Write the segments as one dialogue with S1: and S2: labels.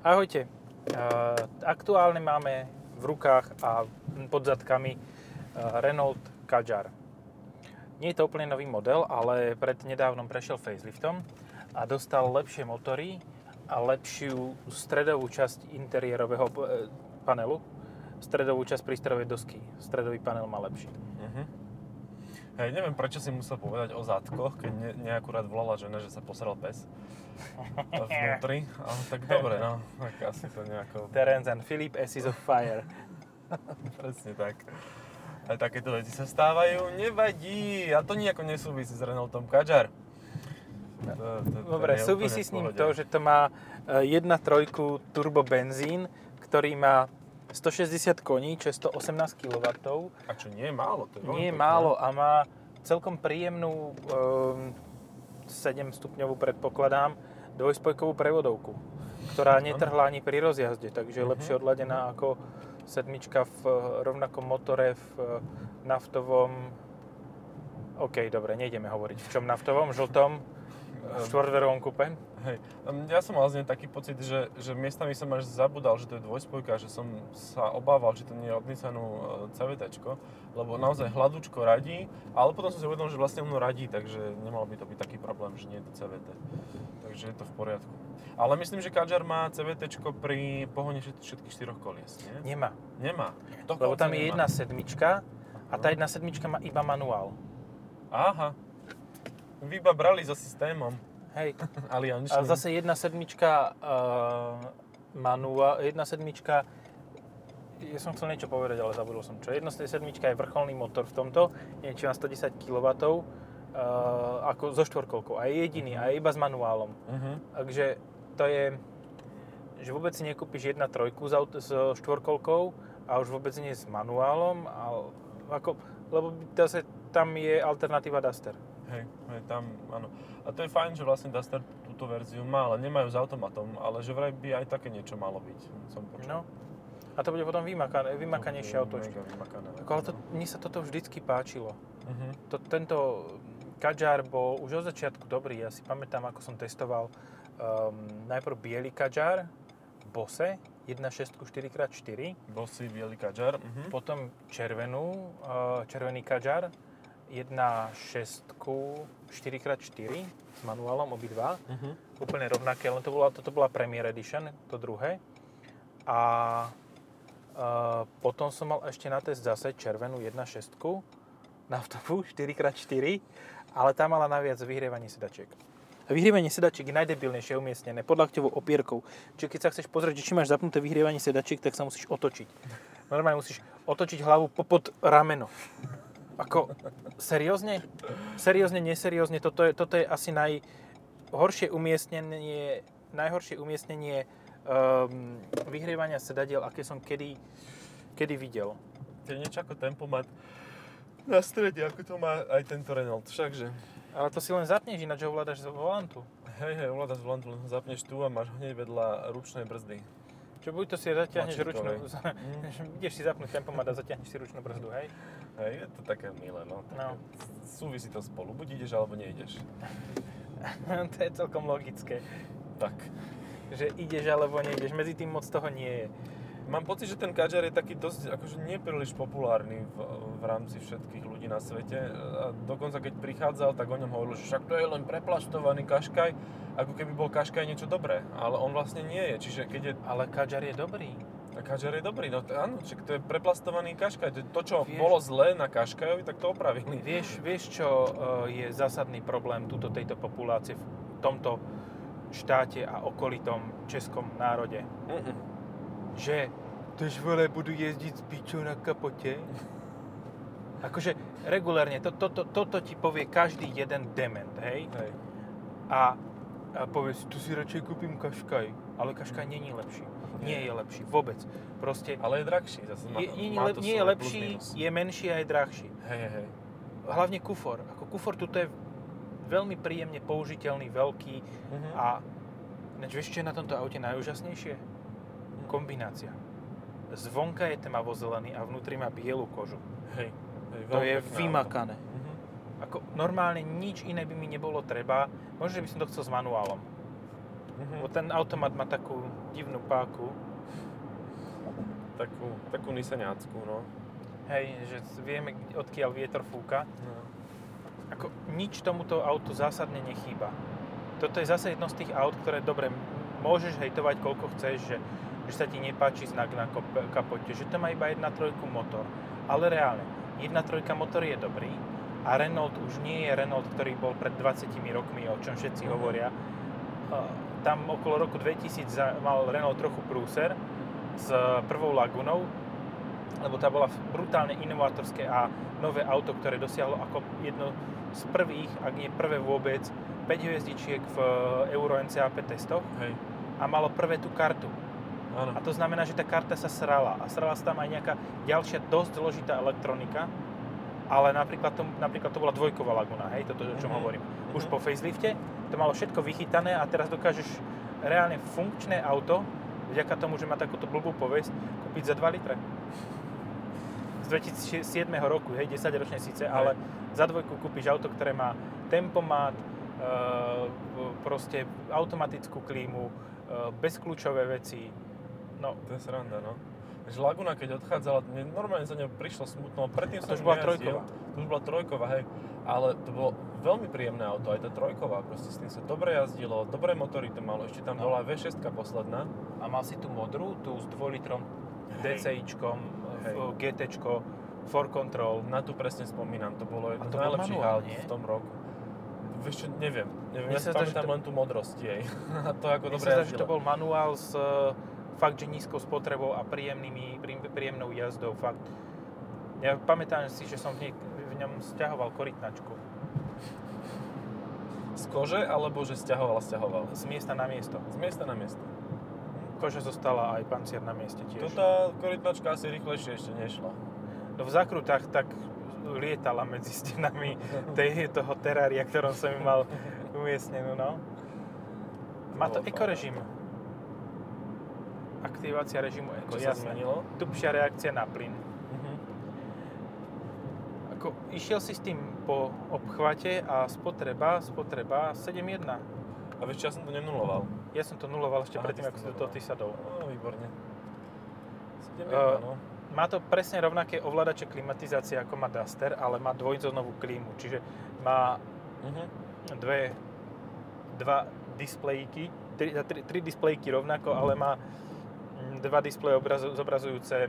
S1: Ahojte. Uh, aktuálne máme v rukách a pod zadkami uh, Renault Kadjar. Nie je to úplne nový model, ale pred nedávnom prešiel faceliftom a dostal lepšie motory a lepšiu stredovú časť interiérového eh, panelu, stredovú časť prístrojovej dosky. Stredový panel má lepší.
S2: Uh-huh. Hej, neviem, prečo si musel povedať o zadkoch, keď ne, neakurát volala žena, že sa posral pes vnútri. Ale tak dobre, no. Tak asi to nejako...
S1: Terence and Philip Asses of Fire.
S2: Presne tak. Aj takéto veci sa stávajú, nevadí. A to nejako nesúvisí s Renaultom Kadjar.
S1: To, to, to Dobre, súvisí s ním to, že to má 1.3 turbo benzín, ktorý má 160 koní, čo je 118 kW.
S2: A čo nie je málo. To je
S1: nie je málo a má celkom príjemnú um, 7 stupňovú predpokladám dvojspojkovú prevodovku, ktorá netrhla ani pri rozjazde, takže uh-huh. lepšie odladená ako sedmička v rovnakom motore v naftovom. OK, dobre, nejdeme hovoriť v čom naftovom, žltom, v štvorverovom kupe.
S2: Hej, ja som mal z nej taký pocit, že, že miestami som až zabudal, že to je dvojspojka, že som sa obával, že to nie je od Nissanu e, CVT, lebo naozaj hladúčko radí, ale potom som si uvedomil, že vlastne ono radí, takže nemal by to byť taký problém, že nie je to CVT. Takže je to v poriadku. Ale myslím, že Kadjar má CVT pri pohone všetkých štyroch kolies, nie?
S1: Nemá.
S2: Nemá.
S1: Lebo tam je jedna sedmička a tá jedna sedmička má iba manuál.
S2: Aha. Vy iba brali so systémom.
S1: Hej. Aliančným. A zase jedna sedmička uh, manua, jedna sedmička ja som chcel niečo povedať, ale zabudol som čo. Jedna sedmička je vrcholný motor v tomto, neviem, či má 110 kW, uh, ako so štvorkolkou. A je jediný, uh-huh. a je iba s manuálom. Uh-huh. Takže to je, že vôbec si nekúpiš jedna trojku s, aut- s štvorkolkou a už vôbec nie s manuálom, a, ako, lebo zase tam je alternatíva Duster.
S2: Hej, hej, tam, áno. A to je fajn, že vlastne Duster túto verziu má, ale nemajú s automatom, ale že vraj by aj také niečo malo byť, som počul. No.
S1: A to bude potom vymakané, vymakanejšie autočko. ale to, mne sa toto vždycky páčilo. Uh-huh. To, tento Kadžar bol už od začiatku dobrý. Ja si pamätám, ako som testoval um, najprv biely Kadžar, Bose, 1.6 4x4.
S2: Bosy, biely Kadžar.
S1: Uh-huh. Potom červenú, uh, červený Kadžar, 1.6 4x4 s manuálom obidva. Uh-huh. Úplne rovnaké, len to bola, toto bola Premier Edition, to druhé. A uh, potom som mal ešte na test zase červenú 1.6 naftovú 4x4, ale tá mala naviac vyhrievanie sedačiek. Vyhrievanie sedačiek je najdebilnejšie umiestnené pod lakťovou opierkou. Čiže keď sa chceš pozrieť, či máš zapnuté vyhrievanie sedačiek, tak sa musíš otočiť. Normálne musíš otočiť hlavu pod rameno. Ako, seriózne? Seriózne, neseriózne, toto je, toto je asi najhoršie umiestnenie, najhoršie umiestnenie um, vyhrievania sedadiel, aké som kedy, kedy videl.
S2: To je niečo ako tempomat na strede, ako to má aj tento Renault, všakže.
S1: Ale to si len zapneš, ináč ho ovládaš z volantu.
S2: Hej, hej, ovládaš z volantu, len zapneš tu a máš hneď vedľa ručnej brzdy.
S1: Čo buď to si zatiahneš ručnú, mm. ideš si zapnúť tempomat a zatiahneš si ručnú brzdu, hej?
S2: Hej, je to také milé, no. Také, no. Súvisí to spolu, buď ideš alebo neideš.
S1: to je celkom logické.
S2: Tak.
S1: Že ideš alebo neideš, medzi tým moc toho nie je.
S2: Mám pocit, že ten Kadjar je taký dosť, akože nepríliš populárny v, v rámci všetkých ľudí na svete. A dokonca keď prichádzal, tak o ňom hovoril, že však to je len preplastovaný kaškaj, ako keby bol kaškaj niečo dobré. Ale on vlastne nie je, čiže keď je...
S1: Ale Kadjar je dobrý.
S2: A Kadjar je dobrý, no to, áno, čiže to je preplastovaný kaškaj. To, čo vieš, bolo zlé na kaškajovi, tak to opravili.
S1: Vieš, vieš čo e, je zásadný problém túto tejto populácie v tomto štáte a okolitom českom národe? Mm-mm že tož vole, budu jezdit s pičou na kapotě. Akože regulérne, to, to, to, toto ti povie každý jeden dement, hej? hej. A, a povie si, tu si radšej kúpim Kaškaj. Ale Kaškaj není lepší. Nie. nie je lepší, vôbec. Proste...
S2: Ale je drahší. Zase
S1: je, nie, má to nie je lepší, je menší a je drahší.
S2: Hej, hej.
S1: Hlavne kufor. Ako kufor tuto je veľmi príjemne použiteľný, veľký uh-huh. a Ináč vieš, čo je na tomto aute najúžasnejšie? Kombinácia. Zvonka je tmavo zelený a vnútri má bielu kožu.
S2: Hej.
S1: Hej to je vymakané. Uh-huh. Ako normálne nič iné by mi nebolo treba. Možno, že by som to chcel s manuálom.
S2: Mhm.
S1: Lebo ten automat má takú divnú páku.
S2: Takú, takú nisaniackú, no.
S1: Hej, že vieme, odkiaľ vietor fúka.
S2: no.
S1: Ako nič tomuto autu zásadne nechýba. Toto je zase jedno z tých aut, ktoré dobre môžeš hejtovať koľko chceš, že, že sa ti nepáči znak na kapote, že to má iba 1.3 motor. Ale reálne, 1.3 motor je dobrý a Renault už nie je Renault, ktorý bol pred 20 rokmi, o čom všetci
S2: Mhm.
S1: hovoria. Tam okolo roku 2000 za- mal Renault trochu prúser s prvou Lagunou, lebo tá bola brutálne inovátorské a nové auto, ktoré dosiahlo ako jedno z prvých, ak nie prvé vôbec, 5 hviezdičiek v Euro NCAP testoch
S2: Hej,
S1: a malo prvé tú kartu.
S2: Áno.
S1: A to znamená, že tá karta sa srala. A srala sa tam aj nejaká ďalšia dosť zložitá elektronika, ale napríklad to, napríklad to bola dvojková Laguna, hej, toto, o čom
S2: Mhm.
S1: hovorím. Už
S2: Mhm.
S1: po facelifte to malo všetko vychytané a teraz dokážeš reálne funkčné auto, vďaka tomu, že má takúto blbú povesť, kúpiť za 2 litre. Z 2007 roku, hej, 10 ročne síce,
S2: Hej.
S1: ale za dvojku kúpiš auto, ktoré má tempomat, e, proste automatickú klímu, e, bezkľúčové veci. No,
S2: To je sranda, no. Takže Laguna, keď odchádzala, mne normálne za ňou prišlo smutno, predtým
S1: A to
S2: som
S1: už bola trojková.
S2: To už bola trojková, hej. Ale to bolo veľmi príjemné auto, aj tá trojková, proste s tým sa dobre jazdilo, dobré motory to malo, ešte tam
S1: No.
S2: bola V6 posledná.
S1: A mal si tú modrú, tú s 2 litrom. DCIčkom,
S2: Hej.
S1: GTčko, for control.
S2: Na tu presne spomínam, to bolo jedno
S1: to
S2: z najlepších aut v tom roku. Vieš čo, neviem, neviem, ja si pamätám
S1: to-
S2: len tú modrosť jej. A to ako
S1: Mne
S2: dobre
S1: sa že to bol manuál s fakt, že nízkou spotrebou a príjemnými, prí- príjemnou jazdou, fakt. Ja pamätám si, že som v, nej, v ňom stiahoval korytnačku
S2: Z kože, alebo že stiahoval, stiahoval?
S1: z miesta na miesto.
S2: Z miesta na miesto.
S1: Kože zostala aj pancier na mieste tiež.
S2: Toto korytnačka asi rýchlejšie ešte nešla.
S1: No v zakrutách tak lietala medzi stenami tej, toho terária, ktorom som mal umiestnenú, no. Má to ekorežim. Aktivácia režimu eko,
S2: Čo sa
S1: jasné.
S2: zmenilo?
S1: Tupšia reakcia na plyn.
S2: Mhm.
S1: Ako, išiel si s tým po obchvate a spotreba, spotreba 7.1.
S2: A vieš, ja som to nenuloval.
S1: Ja som to nuloval ešte
S2: Aha,
S1: predtým, ako
S2: si
S1: do
S2: to
S1: toho ty sadol.
S2: No, výborne. 7
S1: Eh,
S2: no.
S1: Má to presne rovnaké ovládače klimatizácie ako má Duster, ale má dvojzónovú klímu, čiže má
S2: Mhm.
S1: dve, dva displejky, tri, tri, tri displejky rovnako, ale má dva displeje obrazu, zobrazujúce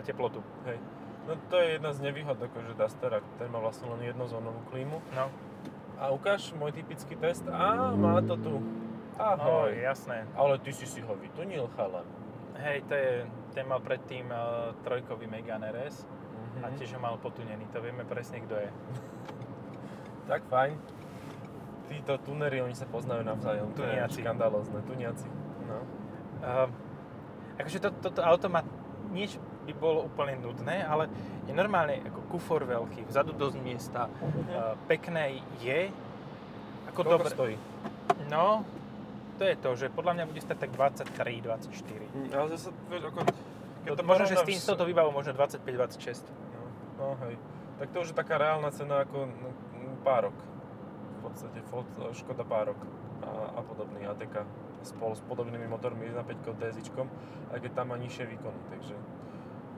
S1: teplotu.
S2: Hej. No to je jedna z nevýhod akože Dustera, ten má vlastne len jednozónovú klímu.
S1: No,
S2: A ukáž môj typický test. Á, má to tu. Ahoj.
S1: jasné.
S2: Ale ty si si ho vytunil, chalan.
S1: Hej, to je, ten mal predtým uh, trojkový Megane RS
S2: Mhm.
S1: a tiež ho mal potunený, to vieme presne kto je.
S2: Tak fajn. Títo tunery, oni sa poznajú navzájom. To je
S1: Tuniaci.
S2: škandalózne. Tuniaci. No.
S1: Uh, akože to, toto auto má, že by bolo úplne nudné, ale je normálne ako kufor veľký, vzadu dosť miesta, uh, pekné je, ako
S2: Koľko
S1: dobre.
S2: stojí?
S1: No, to je to, že podľa mňa bude stať tak 23, 24.
S2: Mm, Ale zase, vieš, ako... Keď
S1: To možno, že s tým s touto výbavou možno 25, 26.
S2: No, no hej. Tak to už je taká reálna cena ako no, mm, párok. V podstate Ford, e, Škoda párok a, a podobný ATK spolu s podobnými motormi 1.5 DSičkom, aj keď tam má nižšie výkony, takže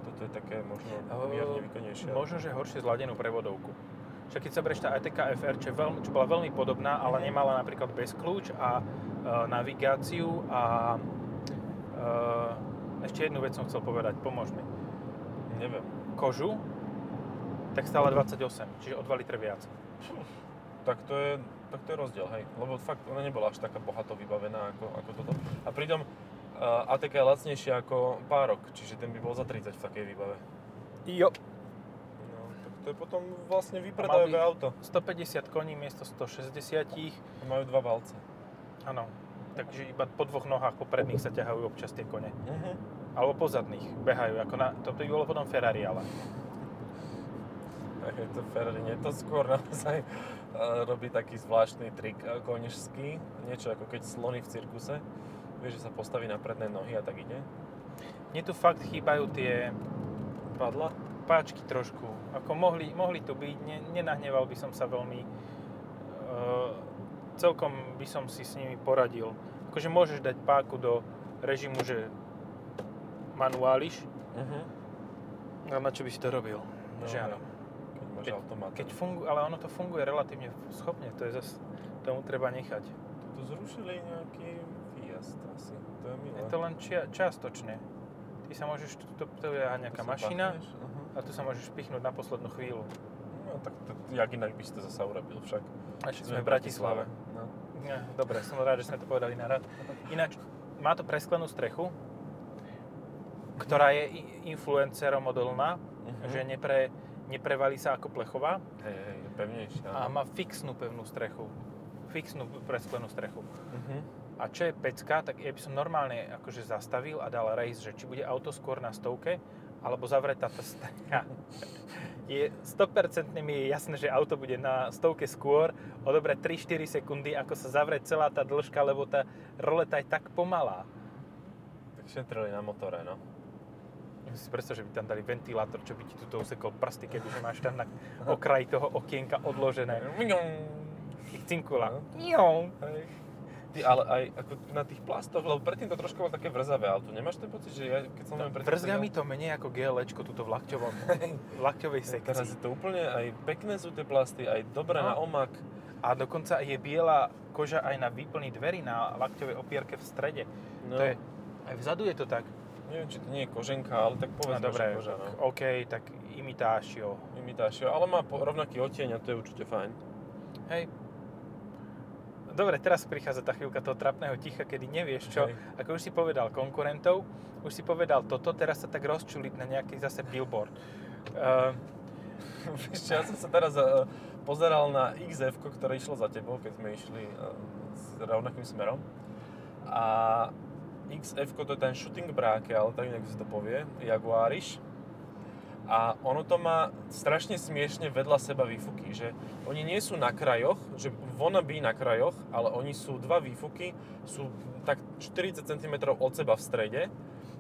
S2: toto je také možno mierne výkonnejšie.
S1: Možno, že horšie zladenú prevodovku. Však keď sa berieš tá ATK FR, čo, veľmi, čo bola veľmi podobná, ale
S2: Mhm.
S1: nemala napríklad bez kľúč a e, navigáciu a e, ešte jednu vec som chcel povedať, pomôž mi.
S2: Neviem.
S1: Kožu, tak stála 28, čiže o 2 litre viac.
S2: Tak to je, tak to je rozdiel, hej. Lebo fakt ona nebola až taká bohato vybavená ako, ako toto. A pritom uh, ATK je lacnejšia ako párok, čiže ten by bol za 30 v takej výbave.
S1: Jo.
S2: No, tak to je potom vlastne
S1: A
S2: vypredajové auto.
S1: 150 koní miesto 160,
S2: Majú dva valce.
S1: áno. Takže iba po dvoch nohách po predných sa ťahajú občas tie kone.
S2: Mhm.
S1: Alebo po zadných behajú, ako na, to by bolo potom Ferrari, ale.
S2: Je to Ferrari, to skôr naozaj uh, robí taký zvláštny trik uh, konežský, niečo ako keď slony v cirkuse. Vieš, že sa postaví na predné nohy a tak ide.
S1: Mne tu fakt chýbajú tie
S2: Padla?
S1: páčky trošku. Ako mohli, mohli tu byť, ne, nenahneval by som sa veľmi. E, celkom by som si s nimi poradil. akože môžeš dať páku do režimu, že manuáliš,
S2: Uh-huh.
S1: ale na čo by si to robil?
S2: No,
S1: že áno.
S2: Keď máš
S1: Keď-
S2: automat.
S1: Keď funguje, ale ono to funguje relatívne schopne, to je zase, tomu treba nechať.
S2: Tu zrušili nejaký výjazd asi. To je milé.
S1: Je to len čia, čiastočne. Ty sa môžeš, tu, tu, tu je nejaká
S2: sa
S1: mašina
S2: pachneš, aha.
S1: a tu sa môžeš pichnúť na poslednú chvíľu.
S2: No tak to, jak inak by si to zasa urobil však.
S1: A však sme v Bratislave.
S2: No.
S1: Ja, dobre, som rád, že sme to povedali naraz. Ináč, má to presklenú strechu, ktorá je influencerom odolná,
S2: Mhm.
S1: že nepre, neprevalí sa ako plechová
S2: Hej, hej, je pevnejšia.
S1: a má fixnú pevnú strechu. Fixnú presklenú strechu.
S2: Uh-huh.
S1: A čo je pecka, tak ja by som normálne akože zastavil a dal race, že či bude auto skôr na stovke, alebo zavretá tá strecha. Je 100% mi je jasné, že auto bude na stovke skôr, odobrať 3-4 sekundy, ako sa zavrie celá tá dĺžka, lebo tá roleta je tak pomalá.
S2: Tak šetrili na motore, no.
S1: Si predstav, že by tam dali ventilátor, čo by ti tuto usekol prsty, kebyže máš tam na okraji toho okienka odložené. Cinkula.
S2: Ty, ale aj ako na tých plastoch, lebo predtým to trošku bolo také vrzavé auto. Nemáš ten pocit, že ja, keď som len predtým...
S1: Vrzga mi to menej ako GLčko tuto v lakťovom, v lakťovej
S2: Teraz
S1: sekcii.
S2: je to úplne aj pekné sú tie plasty, aj dobré
S1: No.
S2: na omak.
S1: A dokonca je biela koža aj na výplný dverí na lakťovej opierke v strede.
S2: No,
S1: To je, aj vzadu je to tak.
S2: Neviem, či to nie je koženka, ale tak
S1: No
S2: povedzme,
S1: dobre,
S2: že koža, no.
S1: OK, tak imitášio.
S2: Imitášio, ale má rovnaký odtieň a to je určite fajn.
S1: Hej. Dobre, teraz prichádza tá chvíľka toho trapného ticha, kedy nevieš čo.
S2: Hej.
S1: Ako už si povedal konkurentov, už si povedal toto, teraz sa tak rozčuliť na nejaký zase billboard. Uh,
S2: čo, ja som sa teraz uh, pozeral na XF, ktoré išlo za tebou, keď sme išli uh, s rovnakým smerom. A XF to je ten shooting bráke, ale tak nejak to povie, Jaguariš. A ono to má strašne smiešne vedľa seba výfuky, že oni nie sú na krajoch, že wannabe na krajoch, ale oni sú dva výfuky, sú tak 40 cm od seba v strede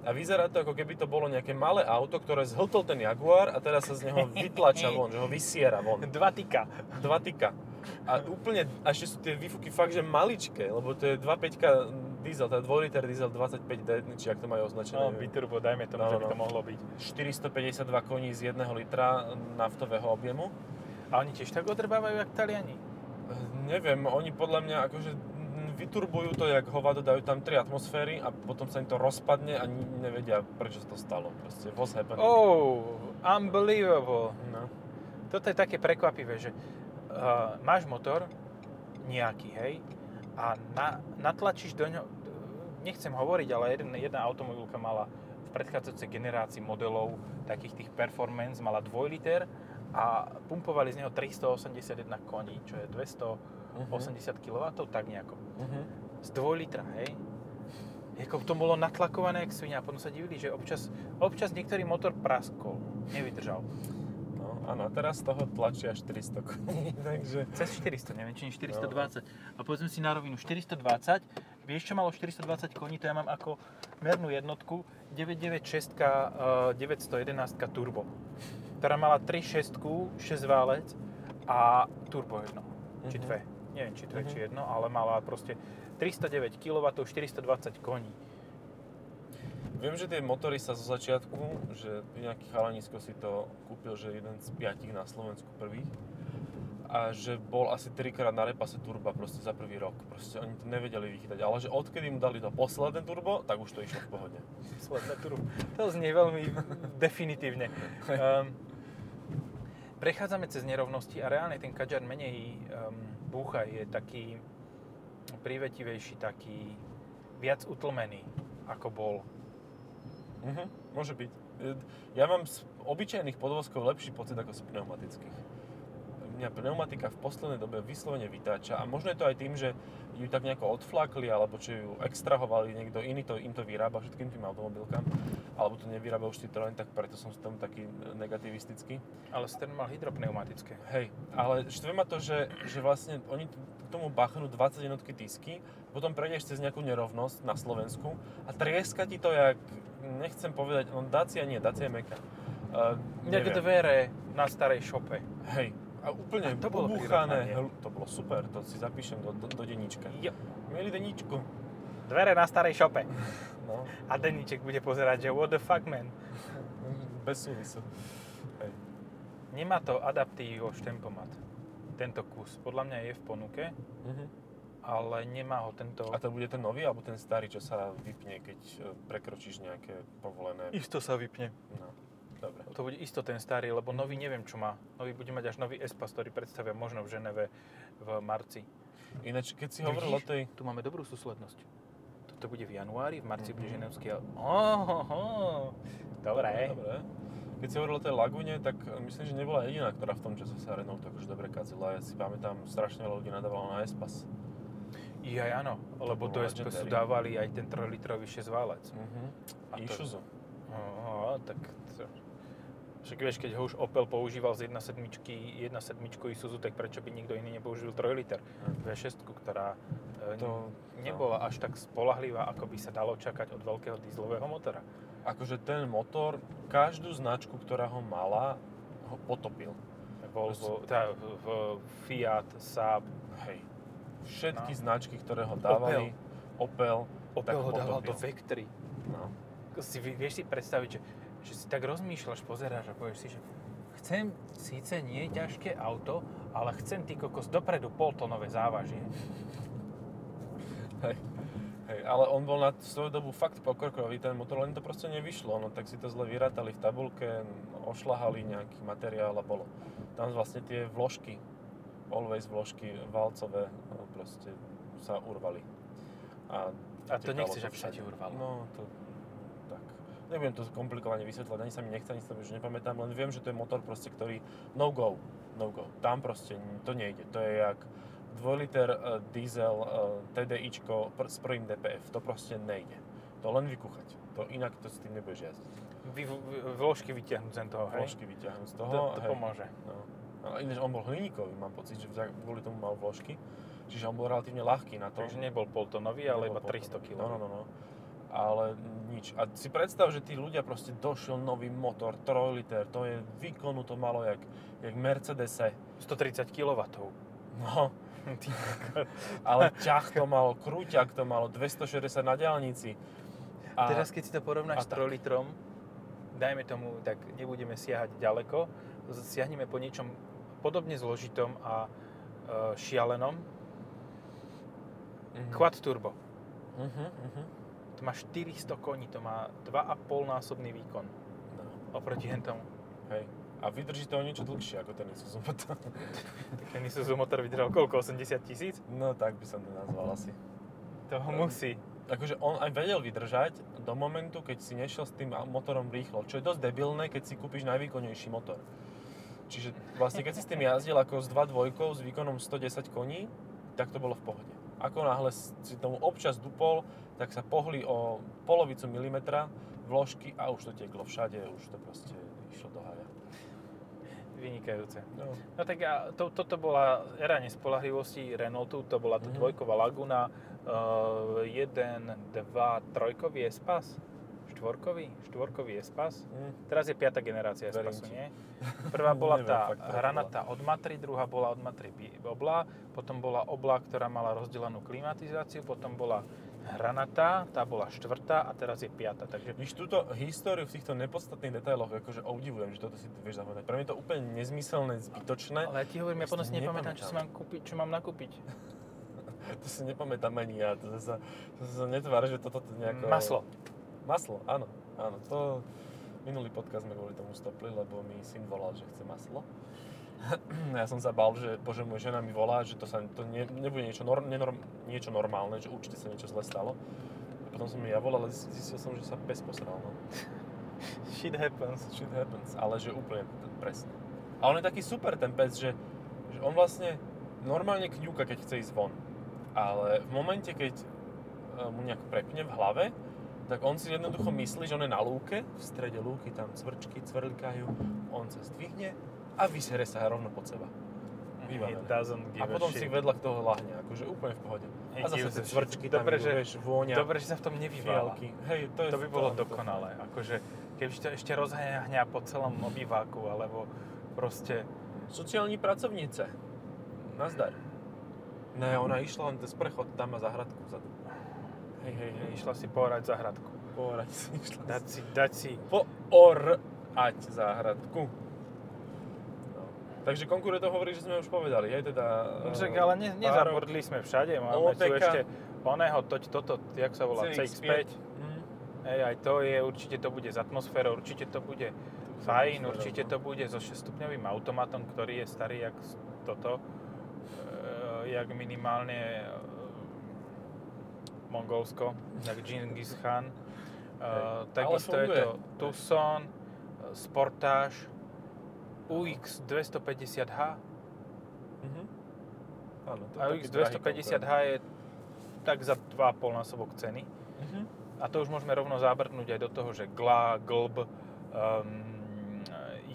S2: a vyzerá to ako keby to bolo nejaké malé auto, ktoré zhltol ten Jaguar a teraz sa z neho vytlača von, že ho vysiera von.
S1: dva tika.
S2: Dva tyka. A úplne, a ešte sú tie výfuky fakt, že maličké, lebo to je 2.5 diesel, teda 2 liter diesel 25D, či ak to majú označené.
S1: No, biturbo, dajme tomu,
S2: No,
S1: že by
S2: no.
S1: to mohlo byť.
S2: 452 koní z 1 litra naftového objemu.
S1: A oni tiež tak odrbávajú, jak Taliani.
S2: Neviem, oni podľa mňa akože vyturbujú to, jak hovado, dajú tam 3 atmosféry a potom sa im to rozpadne a nevedia, prečo sa to stalo. Proste, what's happening.
S1: Oh, unbelievable.
S2: No.
S1: Toto je také prekvapivé, že uh, máš motor, nejaký, hej, a na, natlačíš do ňo, nechcem hovoriť, ale jeden, jedna automobilka mala v predchádzajúcej generácii modelov takých tých performance, mala 2 liter a pumpovali z neho 381 koní, čo je 280 kW, tak nejako.
S2: Uh-huh.
S1: Z 2 litra, hej. Jako to bolo natlakované jak svinia a potom sa divili, že občas, občas niektorý motor praskol, nevydržal.
S2: No, áno, a teraz z toho tlačia 400 koní, takže...
S1: Cez 400, neviem, či nie 420. A povedzme si na rovinu, 420, vieš čo malo 420 koní, to ja mám ako mernú jednotku 996 uh, 911 turbo, ktorá mala 3 6 6 válec a turbo jedno, či
S2: Mhm.
S1: dve. Neviem, či dve,
S2: Mhm.
S1: či jedno, ale mala proste 309 kW, 420 koní.
S2: Viem, že tie motory sa zo začiatku, že nejaký chalanisko si to kúpil, že jeden z piatich na Slovensku prvých a že bol asi trikrát na repase turba proste za prvý rok. Proste oni to nevedeli vychytať, ale že odkedy mu dali to posledné turbo, tak už to išlo v pohode.
S1: Sledná turbo. To znie veľmi definitívne. Um, prechádzame cez nerovnosti a reálne ten Kadžar menej um, búcha, je taký privetivejší, taký viac utlmený, ako bol.
S2: Mhm, môže byť. Ja mám z obyčajných podvozkov lepší pocit ako z pneumatických. Mňa pneumatika v poslednej dobe vyslovene vytáča a možno je to aj tým, že ju tak nejako odflakli alebo že ju extrahovali, niekto iný to, im to vyrába všetkým tým automobilkám alebo to nevyrába už Citroën, tak preto som s tom taký negativistický.
S1: Ale Stern mal hydropneumatické.
S2: Hej, ale štve ma to, že, že vlastne oni k tomu bachnú 20 jednotky disky, potom prejdeš cez nejakú nerovnosť na Slovensku a trieska ti to jak, nechcem povedať, no Dacia nie, Dacia je meka. Uh,
S1: Jak dvere na starej šope.
S2: Hej, a úplne
S1: A to bolo
S2: ubúchané, to bolo super, to si zapíšem do, do, do denníčka.
S1: Jo.
S2: Mieli denníčku.
S1: Dvere na starej šope.
S2: No,
S1: A Deníček bude pozerať, že what the fuck man.
S2: bez súvisu. Hej.
S1: Nemá to adaptívo štempomat. Tento kus. Podľa mňa je v ponuke,
S2: Mhm.
S1: ale nemá ho tento...
S2: A to bude ten nový, alebo ten starý, čo sa vypne, keď e, prekročíš nejaké povolené...
S1: Isto sa vypne.
S2: No, dobre.
S1: To bude isto ten starý, lebo nový neviem, čo má. Nový bude mať až nový Espas, ktorý predstavia možno v Ženeve v marci.
S2: Ináč, keď si hovoril o tej...
S1: Tu máme dobrú súslednosť. Toto bude v januári, v marci bude
S2: Mhm.
S1: ženevský... ale- Ohoho, dobre.
S2: Dobre. Keď si hovoril o tej Lagune, tak myslím, že nebola jediná, ktorá v tom čase sa Renault akože dobre kazila. Ja si pamätám, strašne veľa ľudí nadávalo na Espas.
S1: Jaj, áno, lebo do Espasu dávali aj ten 3-litrový 6-válec.
S2: Mhm.
S1: A to-
S2: Isuzu.
S1: Aha, tak to... Však vieš, keď ho už Opel používal z 1.7, 1.7 Isuzu, tak prečo by nikto iný nepoužil 3 liter V6, ktorá e,
S2: To-
S1: nebola až tak spolahlivá, ako by sa dalo čakať od veľkého dízlového motora.
S2: Akože ten motor, každú značku, ktorá ho mala, ho potopil.
S1: Volvo, teda v, Fiat, Saab,
S2: Hej. Všetky
S1: No.
S2: značky, ktoré ho dávali, Opel,
S1: Opel
S2: tak
S1: ho dával do
S2: potopil.
S1: Vectry.
S2: No.
S1: Si, vie- vieš si predstaviť, že, že si tak rozmýšľaš, pozeráš a povieš si, že chcem síce nie ťažké auto, ale chcem ty kokos dopredu poltonové závažie.
S2: Hej. Hej, ale on bol na svoju dobu fakt pokrokový, ten motor, len to proste nevyšlo, no tak si to zle vyrátali v tabulke, ošlahali nejaký materiál a bolo. Tam vlastne tie vložky, always vložky valcové, no, proste sa urvali. A,
S1: A to nechceš, aby sa ti urvalo.
S2: No, to. Nebudem to komplikovane vysvetľať, ani sa mi nechce, ani sa mi už nepamätám, len viem, že to je motor proste, ktorý no go, no go. Tam proste to nejde. To je jak 2 liter uh, diesel uh, TDIčko s prvým DPF. To proste nejde. To len vykúchať. To inak to s tým nebudeš jazdiť.
S1: Vy, vložky vyťahnuť z toho, hej?
S2: Vložky vyťahnuť z toho.
S1: To, to
S2: hej.
S1: pomôže.
S2: No. Ale ináč on bol hliníkový, mám pocit, že kvôli tomu mal vložky. Čiže on bol relatívne ľahký na to.
S1: Takže nebol poltonový, ale iba
S2: Nebol
S1: 300
S2: potom.
S1: kg.
S2: No, no, no, no. Ale nič. A si predstav, že tí ľudia proste došiel nový motor, 3 liter, to je výkonu to malo jak, jak Mercedese.
S1: 130 kW.
S2: No, ale ťah to malo, krúťak to malo, 260 na diálnici. A
S1: Teraz keď si to porovnáš s 3 litrom, dajme tomu, tak nebudeme siahať ďaleko, siahneme po niečom podobne zložitom a e, šialenom.
S2: Mhm.
S1: Quad turbo.
S2: Mhm, mhm.
S1: To má 400 koní, to má 2,5 násobný výkon
S2: No,
S1: oproti hentomu.
S2: hej. A vydrží to o niečo dlhšie ako ten Isuzu motor.
S1: Ten Isuzu motor vydržal koľko? 80 tisíc?
S2: No tak by som to nazval asi.
S1: To ho musí.
S2: Akože on aj vedel vydržať do momentu, keď si nešiel s tým motorom rýchlo, čo je dosť debilné, keď si kúpiš najvýkonnejší motor. Čiže vlastne keď si s tým jazdil ako s 2.2 s výkonom 110 koní, tak to bolo v pohode. Ako náhle si tomu občas dupol, tak sa pohli o polovicu milimetra vložky a už to tieklo všade, už to proste išlo do haja.
S1: Vynikajúce.
S2: No.
S1: No tak a to, toto bola era nespolahlivosti Renaultu, to bola tá
S2: Mhm.
S1: dvojková Laguna, uh, jeden, dva, trojkový Espas, štvorkový, štvorkový Espas.
S2: Mm.
S1: Teraz je piata generácia
S2: Verím
S1: Espasu, nie? Prvá bola
S2: Neviem
S1: tá
S2: fakt, to
S1: hranatá od Matry, druhá bola od Matry Obla, potom bola Obla, ktorá mala rozdelenú klimatizáciu, potom bola hranatá, tá bola štvrtá a teraz je piata, takže
S2: Víš, túto históriu v týchto nepodstatných detailoch akože obdivujem, že toto si vieš zapamätať. Pre mňa je to úplne nezmyselné, zbytočné.
S1: ale ja ti hovorím, ja
S2: si
S1: potom
S2: to
S1: si nepamätám, čo, si mám kúpiť, čo mám nakúpiť.
S2: To si nepamätám ani ja, to sa, to sa netvár, že toto nejako...
S1: Maslo.
S2: Maslo, áno, áno. To minulý podcast sme kvôli tomu stopli, lebo mi syn volal, že chce maslo. ja som sa bál, že bože, moja žena mi volá, že to, sa, to ne, nebude niečo, nor, nenorm, niečo normálne, že určite sa niečo zle stalo. A potom som mi ja volal, ale zistil som, že sa pes posral, no.
S1: Shit happens.
S2: Shit happens, ale že úplne presne. A on je taký super ten pes, že, že on vlastne normálne kňúka, keď chce ísť von. Ale v momente, keď e, mu nejak prepne v hlave, tak on si jednoducho myslí, že on je na lúke, v strede lúky tam cvrčky cvrlikajú, on sa zdvihne a vysere sa rovno pod seba. Vybavené. A potom
S1: a
S2: si vedľa k toho lahne, akože úplne v pohode.
S1: It
S2: A zase tie
S1: a
S2: cvrčky tam
S1: Dobre, že-
S2: vieš, vôňa,
S1: Dobre, že sa v tom nevyvála.
S2: fialky. Hej, to, je
S1: To by bolo
S2: to- to-
S1: dokonalé. Akože, keby to ešte rozhňa po celom obýváku, alebo proste...
S2: Sociální pracovnice. Nazdar. Ne, ona išla len cez prechod, tam má zahradku vzadu. Hej, hej, hej.
S1: Išla si pohrať záhradku.
S2: Poorať si išla.
S1: Dať si, dať si.
S2: Poorať záhradku. No. Takže konkurentov hovorí, že sme už povedali, je teda...
S1: Však
S2: eh,
S1: ale ne,
S2: párok,
S1: nezabrdli sme všade, máme tu
S2: OTK.
S1: ešte oného, toť toto, jak sa volá,
S2: CX-5.
S1: CX-5.
S2: Mhm.
S1: Hej, aj to je, určite to bude s atmosférou, určite to bude fajn,
S2: atmosférou,
S1: určite
S2: no.
S1: to bude so 6-stupňovým automatom, ktorý je starý jak toto, e, jak minimálne e, Mongolsko, jak Genghis Khan.
S2: Hej,
S1: takisto je to Tucson, e, Sportage, UX 250H
S2: Mhm. Áno, to
S1: a UX
S2: drahý
S1: 250H je tak za 2,5 násobok ceny.
S2: Mhm.
S1: A to už môžeme rovno zabrnúť aj do toho, že GLA, GLB, um,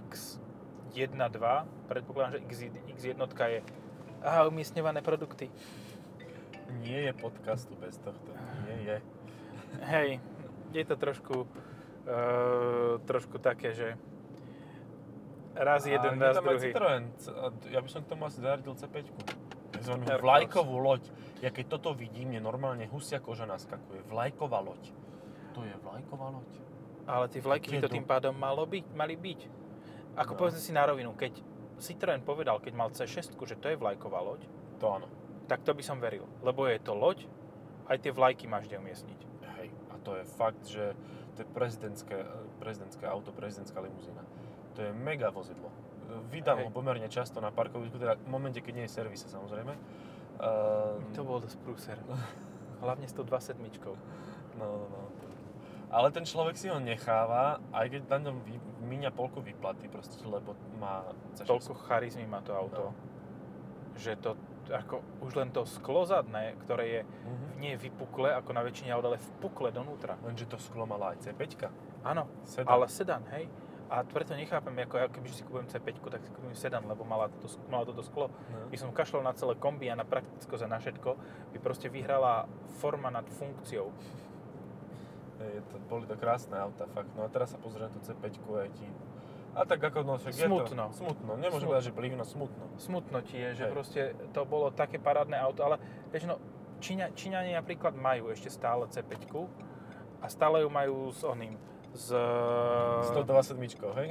S1: X1, 2, predpokladám, že X, X1 je aha, umiestňované produkty.
S2: Nie je podcastu bez tohto. Nie je.
S1: Hej, je to trošku, uh, trošku také, že raz jeden,
S2: A je
S1: raz druhý.
S2: Citroen. Ja by som k tomu asi zaradil C5. Takzvanú
S1: Air Force.
S2: vlajkovú loď. Ja keď toto vidím, mne normálne husia koža naskakuje. Vlajková loď. To je vlajková loď.
S1: Ale tie vlajky by to? tým pádom malo byť, mali byť. Ako
S2: No.
S1: povedzme si na rovinu, keď Citroen povedal, keď mal C6, že to je vlajková loď,
S2: To áno.
S1: Tak to by som veril. Lebo je to loď, aj tie vlajky máš kde umiestniť.
S2: Hej. A to je fakt, že to je prezidentské, prezidentské auto, prezidentská limuzína. To je mega vozidlo. Vydám
S1: Hej.
S2: ho pomerne často na parkovisku, teda v momente, keď nie je servise samozrejme. Ehm,
S1: To bol dosť prúser. Hlavne s tou 27.
S2: No, no, no. Ale ten človek si ho necháva, aj keď na ňom vy, míňa polku výplaty, proste, lebo má C6.
S1: Toľko charizmy má to auto, že to ako už len to sklo zadné, ktoré je
S2: Mhm.
S1: nie vypukle ako na väčšine aut, ale vpukle donútra.
S2: Lenže to sklo mala aj C5.
S1: Áno,
S2: Sedan.
S1: ale sedan, hej. A preto nechápem, ako ja keby si kúpujem C5, tak si kúpim sedan, lebo mala toto, mala toto sklo.
S2: No.
S1: By som kašľal na celé kombi a na praktickosť a na všetko, by proste vyhrala forma nad funkciou.
S2: Je to, boli to krásne auta, fakt. No a teraz sa pozrieš na tú C5 a ti... A tak ako, no však
S1: Smutno.
S2: je to... Smutno. Nemôžem povedať, že blívno, smutno.
S1: Smutno ti je, že
S2: Hej.
S1: proste to bolo také parádne auto, ale vieš no, Číňa, Číňani napríklad majú ešte stále C5 a stále ju majú s oným, s...
S2: 127, hej?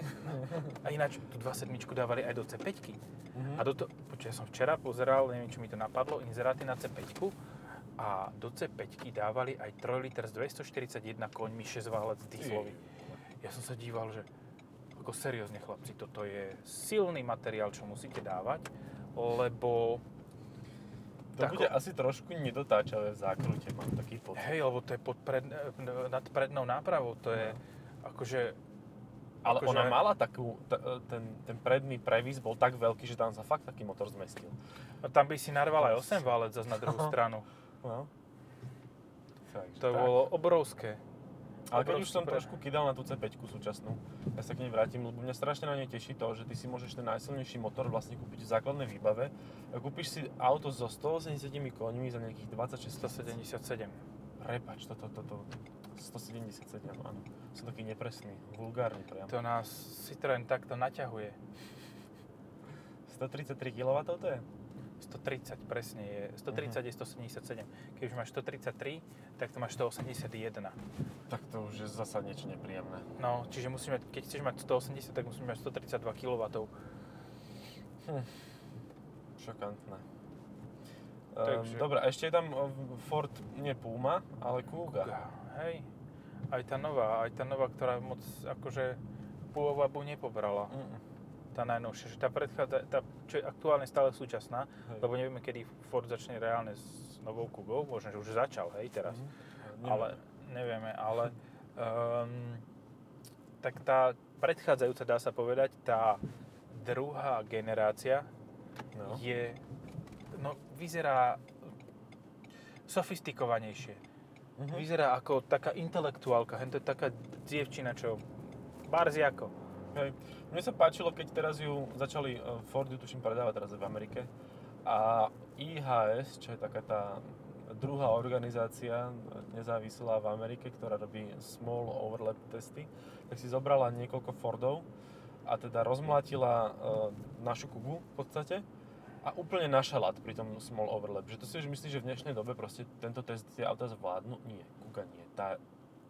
S1: A ináč tú 27 dávali aj do C5.
S2: Mhm.
S1: A do to, počuť, ja som včera pozeral, neviem, či mi to napadlo, inzeráty na C5 a do C5 dávali aj 3 liter z 241 koňmi 6 válec dieselový. Ja som sa díval, že ako seriózne chlapci, toto je silný materiál, čo musíte dávať, lebo
S2: To
S1: Tako-
S2: bude asi trošku nedotáčavé v zákrute, mám taký pocit.
S1: hej, lebo to je pod pred, nad prednou nápravou, to je akože
S2: Ale
S1: akože-
S2: ona mala takú, t- ten, ten predný previs bol tak veľký, že tam sa fakt taký motor zmestil.
S1: tam by si narval aj 8 válec zase na druhú stranu.
S2: No. Takže
S1: To
S2: tak.
S1: bolo obrovské.
S2: Ale keď už som
S1: pre-
S2: trošku kydal na tú C5 súčasnú, ja sa k nej vrátim, lebo mňa strašne na nej teší to, že ty si môžeš ten najsilnejší motor vlastne kúpiť v základnej výbave. Kúpiš si auto so 180 koňmi za nejakých 26 tisíc.
S1: 177.
S2: Prepač, toto, toto, 177, áno. Som taký nepresný, vulgárny priam.
S1: To nás Citroen takto naťahuje.
S2: 133 kW to je?
S1: 130 presne je. 130 je 177. Keď už máš 133, tak to máš 181.
S2: Tak to už je zasa niečo nepríjemné.
S1: No, čiže musíš mať, keď chceš mať 180, tak musíš mať 132 kW.
S2: Šokantné.
S1: Takže-
S2: Um, dobre, a ešte je tam uh, Ford, nie Puma, ale Kuga.
S1: Hej. Aj tá nová, aj tá nová, ktorá moc akože pôvabu nepobrala.
S2: Mm,
S1: Tá najnovšia, že tá predchádza, tá, čo je aktuálne stále súčasná,
S2: hej.
S1: lebo nevieme, kedy Ford začne reálne s novou Kugou, možno, že už začal, hej, teraz.
S2: Mhm.
S1: ale nevieme, ale um, tak tá predchádzajúca, dá sa povedať, tá druhá generácia
S2: No.
S1: je, no vyzerá sofistikovanejšie.
S2: Mhm.
S1: Vyzerá ako taká intelektuálka, hento je taká dievčina, čo barziako.
S2: Hej. Mne sa páčilo, keď teraz ju začali, uh, Ford ju tuším predávať teraz v Amerike a IHS, čo je taká tá druhá organizácia nezávislá v Amerike, ktorá robí small overlap testy, tak si zobrala niekoľko Fordov a teda rozmlátila uh, našu Kugu v podstate a úplne našalát pri tom small overlap. Že to si už myslíš, že v dnešnej dobe proste tento test tie auta zvládnu? Nie, Kuga nie. Tá,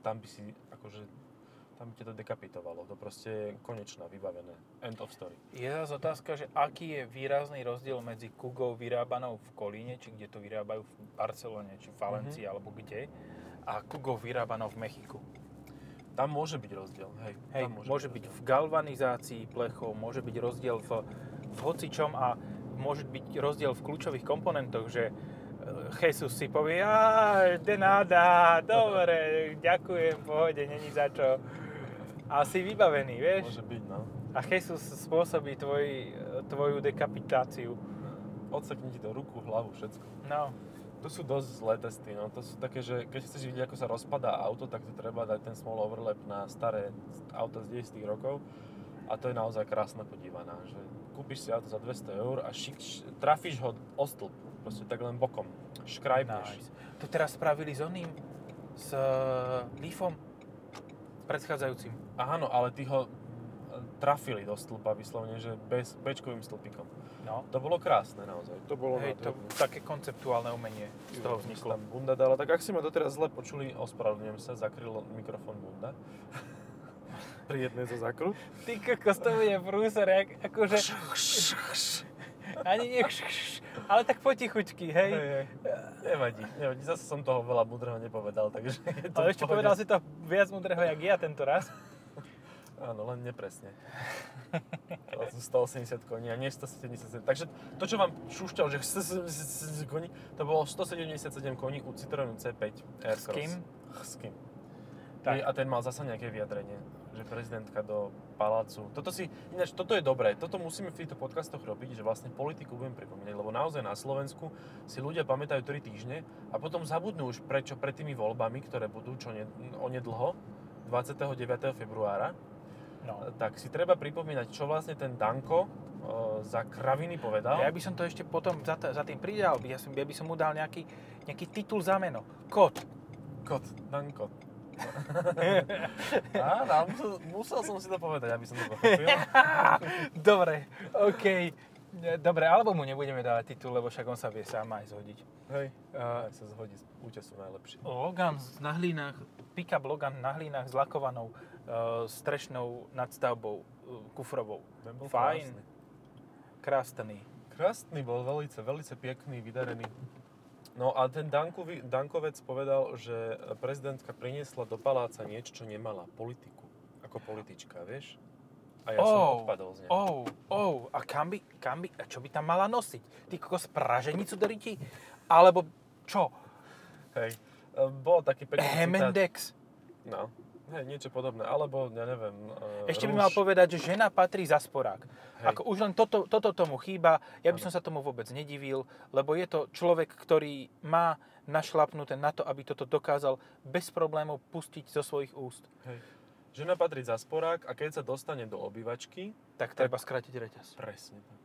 S2: tam by si akože tam by ťa to dekapitovalo. To proste je konečná, vybavené. End of story.
S1: Je zase otázka, že aký je výrazný rozdiel medzi Kugou vyrábanou v Kolíne, či kde to vyrábajú v Barcelone, či Valencii, mm-hmm. alebo kde, a Kugou vyrábanou v Mechiku.
S2: Tam môže byť rozdiel, hej.
S1: Hej,
S2: tam
S1: môže, môže byť v galvanizácii plechov, môže byť rozdiel v, v hocičom a môže byť rozdiel v kľúčových komponentoch, že eh, Jesus si povie, a de nada, dobre, ďakujem, pohode, není za čo. A si vybavený, vieš?
S2: Môže byť, no.
S1: A Jesus spôsobí tvoj, tvoju dekapitáciu.
S2: Odsekni ti to ruku, hlavu, všetko.
S1: No.
S2: To sú dosť zlé testy, no. To sú také, že keď chceš vidieť, ako sa rozpadá auto, tak to treba dať ten small overlap na staré auto z 10 rokov. A to je naozaj krásna podívaná, že kúpiš si auto za 200 eur a šik, trafíš ho o stĺp, proste tak len bokom. Škrajbneš.
S1: Nice. To teraz spravili s oným, s uh, Leafom predchádzajúcim.
S2: Áno, ale ty ho e, trafili do stĺpa vyslovene, že bez bečkovým stĺpikom.
S1: No.
S2: To bolo krásne naozaj. To bolo
S1: Hej, to také konceptuálne umenie z toho vzniklo.
S2: Bunda dala, tak ak si ma doteraz zle počuli, ospravedlňujem sa, zakryl mikrofón Bunda. Pri jednej zo zakrut.
S1: Ty kokos, to bude prúser, jak, akože... Ani nie ale tak potichučky, hej.
S2: Hej, hej. Nevadí, nevadí. Zase som toho veľa múdreho nepovedal, takže je to
S1: Ale ešte povedal si to viac múdreho, jak ja tento raz.
S2: Áno, len nepresne. To sú 180 koní a nie 177. Takže to, čo vám šušťal, že 177 koní, to bolo 177 koní u Citroenu C5 Aircross.
S1: S kým?
S2: S kým?
S1: Tak.
S2: A ten mal zasa nejaké vyjadrenie, že prezidentka do palácu. Toto si, ináč, toto je dobré, toto musíme v týchto podcastoch robiť, že vlastne politiku budem pripomínať, lebo naozaj na Slovensku si ľudia pamätajú 3 týždne a potom zabudnú už prečo pred tými voľbami, ktoré budú čo ne, onedlho, 29. februára,
S1: No.
S2: tak si treba pripomínať, čo vlastne ten Danko e, za kraviny povedal.
S1: Ja by som to ešte potom za, t- za tým pridal. Ja, som, ja by som mu dal nejaký, nejaký titul za meno. Kot.
S2: Kot, Danko. Áno, musel, musel som si to povedať, aby som to pochopil.
S1: Dobre, OK. Dobre, alebo mu nebudeme dávať titul, lebo však on sa vie sám aj zhodiť.
S2: Hej,
S1: Uh,
S2: aj sa zhodí z útesu najlepšie.
S1: Logan na hlinách, pick-up Logan na hlinách s lakovanou uh, strešnou nadstavbou uh, kufrovou.
S2: Ten bol
S1: Fajn.
S2: krásny.
S1: Krásny.
S2: Krásny bol, velice, velice pekný, vydarený. No a ten Dankovi, Dankovec povedal, že prezidentka priniesla do paláca niečo, čo nemala. Politiku. Ako politička, vieš? A ja som odpadol z neho.
S1: Oh, oh, a kam by, kam by, a čo by tam mala nosiť? Ty kokos praženicu do ryti? Alebo čo?
S2: Hej. Bol taký pekný citát.
S1: Hemendex?
S2: No. Hej, niečo podobné. Alebo, ja neviem... e,
S1: Ešte by
S2: rúž.
S1: mal povedať, že žena patrí za sporák.
S2: Hej.
S1: Ako už len toto, toto tomu chýba, ja by
S2: Áno.
S1: som sa tomu vôbec nedivil, lebo je to človek, ktorý má našlapnuté na to, aby toto dokázal bez problémov pustiť zo svojich úst.
S2: Hej. Žena patrí za sporák a keď sa dostane do obývačky,
S1: Tak treba skrátiť reťaz.
S2: presne tak.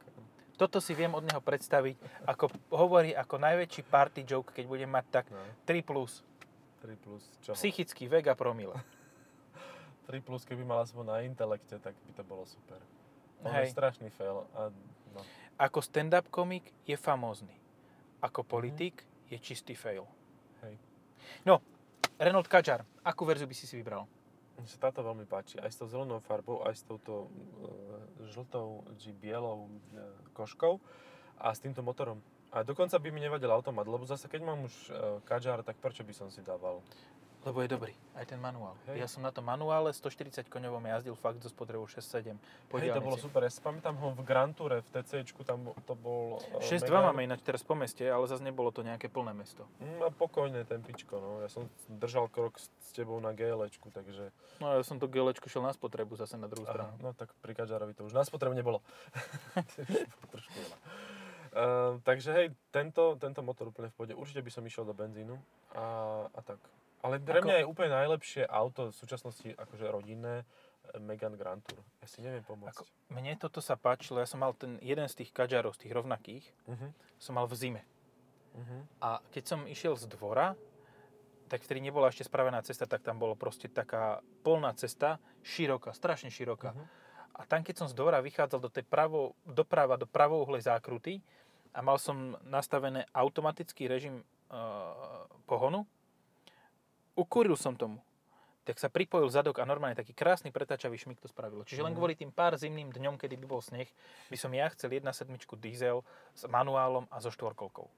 S1: Toto si viem od neho predstaviť, ako hovorí ako najväčší party joke, keď bude mať tak
S2: No,
S1: 3 plus.
S2: 3 plus čo?
S1: Psychický vek a promile.
S2: 3 plus, keby mala aspoň na intelekte, tak by to bolo super. On
S1: Hej.
S2: je strašný fail. A, no.
S1: Ako stand-up komik je famózny. Ako politik je čistý fail.
S2: Hej.
S1: No, Renault Kadjar, akú verziu by si si vybral?
S2: Mne sa táto veľmi páči. Aj s tou zelenou farbou, aj s touto e, žltou či bielou e, koškou a s týmto motorom. A dokonca by mi nevadil automat, lebo zase keď mám už e, Kadjar, tak prečo by som si dával?
S1: Lebo je dobrý, aj ten manuál.
S2: Hej.
S1: Ja som na tom manuále 140 koňovom jazdil fakt so spotrebou 6-7 po
S2: Hej, to bolo super. Ja si pamätám ho v Grand Toure, v TCčku, tam to bol... e,
S1: 6-2
S2: mega-
S1: máme ináč teraz po meste, ale zase nebolo to nejaké plné mesto.
S2: Mm, a pokojné tempičko, no. Ja som držal krok s, s tebou na GLčku, takže...
S1: No ja som to gelečko šiel na spotrebu zase na druhú stranu.
S2: Aha, no tak pri Kadžarovi to už na spotrebu nebolo. Trošku veľa. Uh, takže hej, tento, tento motor úplne v pohode. Určite by som išiel do benzínu a, a tak. Ale pre
S1: Ako-
S2: mňa je úplne najlepšie auto v súčasnosti akože rodinné eh, Megane Grand Tour. Ja si neviem pomôcť.
S1: Ako, mne toto sa páčilo, ja som mal ten jeden z tých Kadžarov, z tých rovnakých,
S2: Uh-huh.
S1: som mal v zime.
S2: Uh-huh.
S1: A keď som išiel z dvora, tak vtedy nebola ešte spravená cesta, tak tam bolo proste taká polná cesta, široká, strašne široká.
S2: Mhm.
S1: A tam, keď som z dvora vychádzal do tej pravo, doprava, do pravouhlej zákruty, a mal som nastavené automatický režim uh, pohonu. Ukuril som tomu. Tak sa pripojil zadok a normálne taký krásny pretáčavý šmik to spravilo. Čiže len
S2: Mhm.
S1: kvôli tým pár zimným dňom, kedy by bol sneh, by som ja chcel 1.7 diesel s manuálom a so štvorkolkou.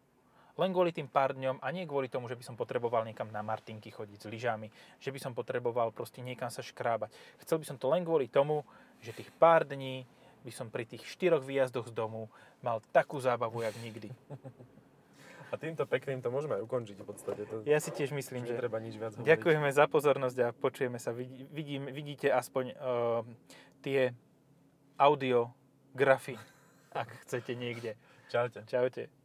S1: Len kvôli tým pár dňom a nie kvôli tomu, že by som potreboval niekam na Martinky chodiť s lyžami, že by som potreboval proste niekam sa škrábať. Chcel by som to len kvôli tomu, že tých pár dní by som pri tých štyroch výjazdoch z domu mal takú zábavu, jak nikdy.
S2: A týmto pekným to môžeme aj ukončiť v podstate. To,
S1: Ja si tiež myslím, že
S2: netreba nič viac hovoriť.
S1: Ďakujeme za pozornosť a počujeme sa. Vidí, vidím, vidíte aspoň uh, tie audiografy, ak chcete niekde.
S2: Čaute.
S1: Čaute.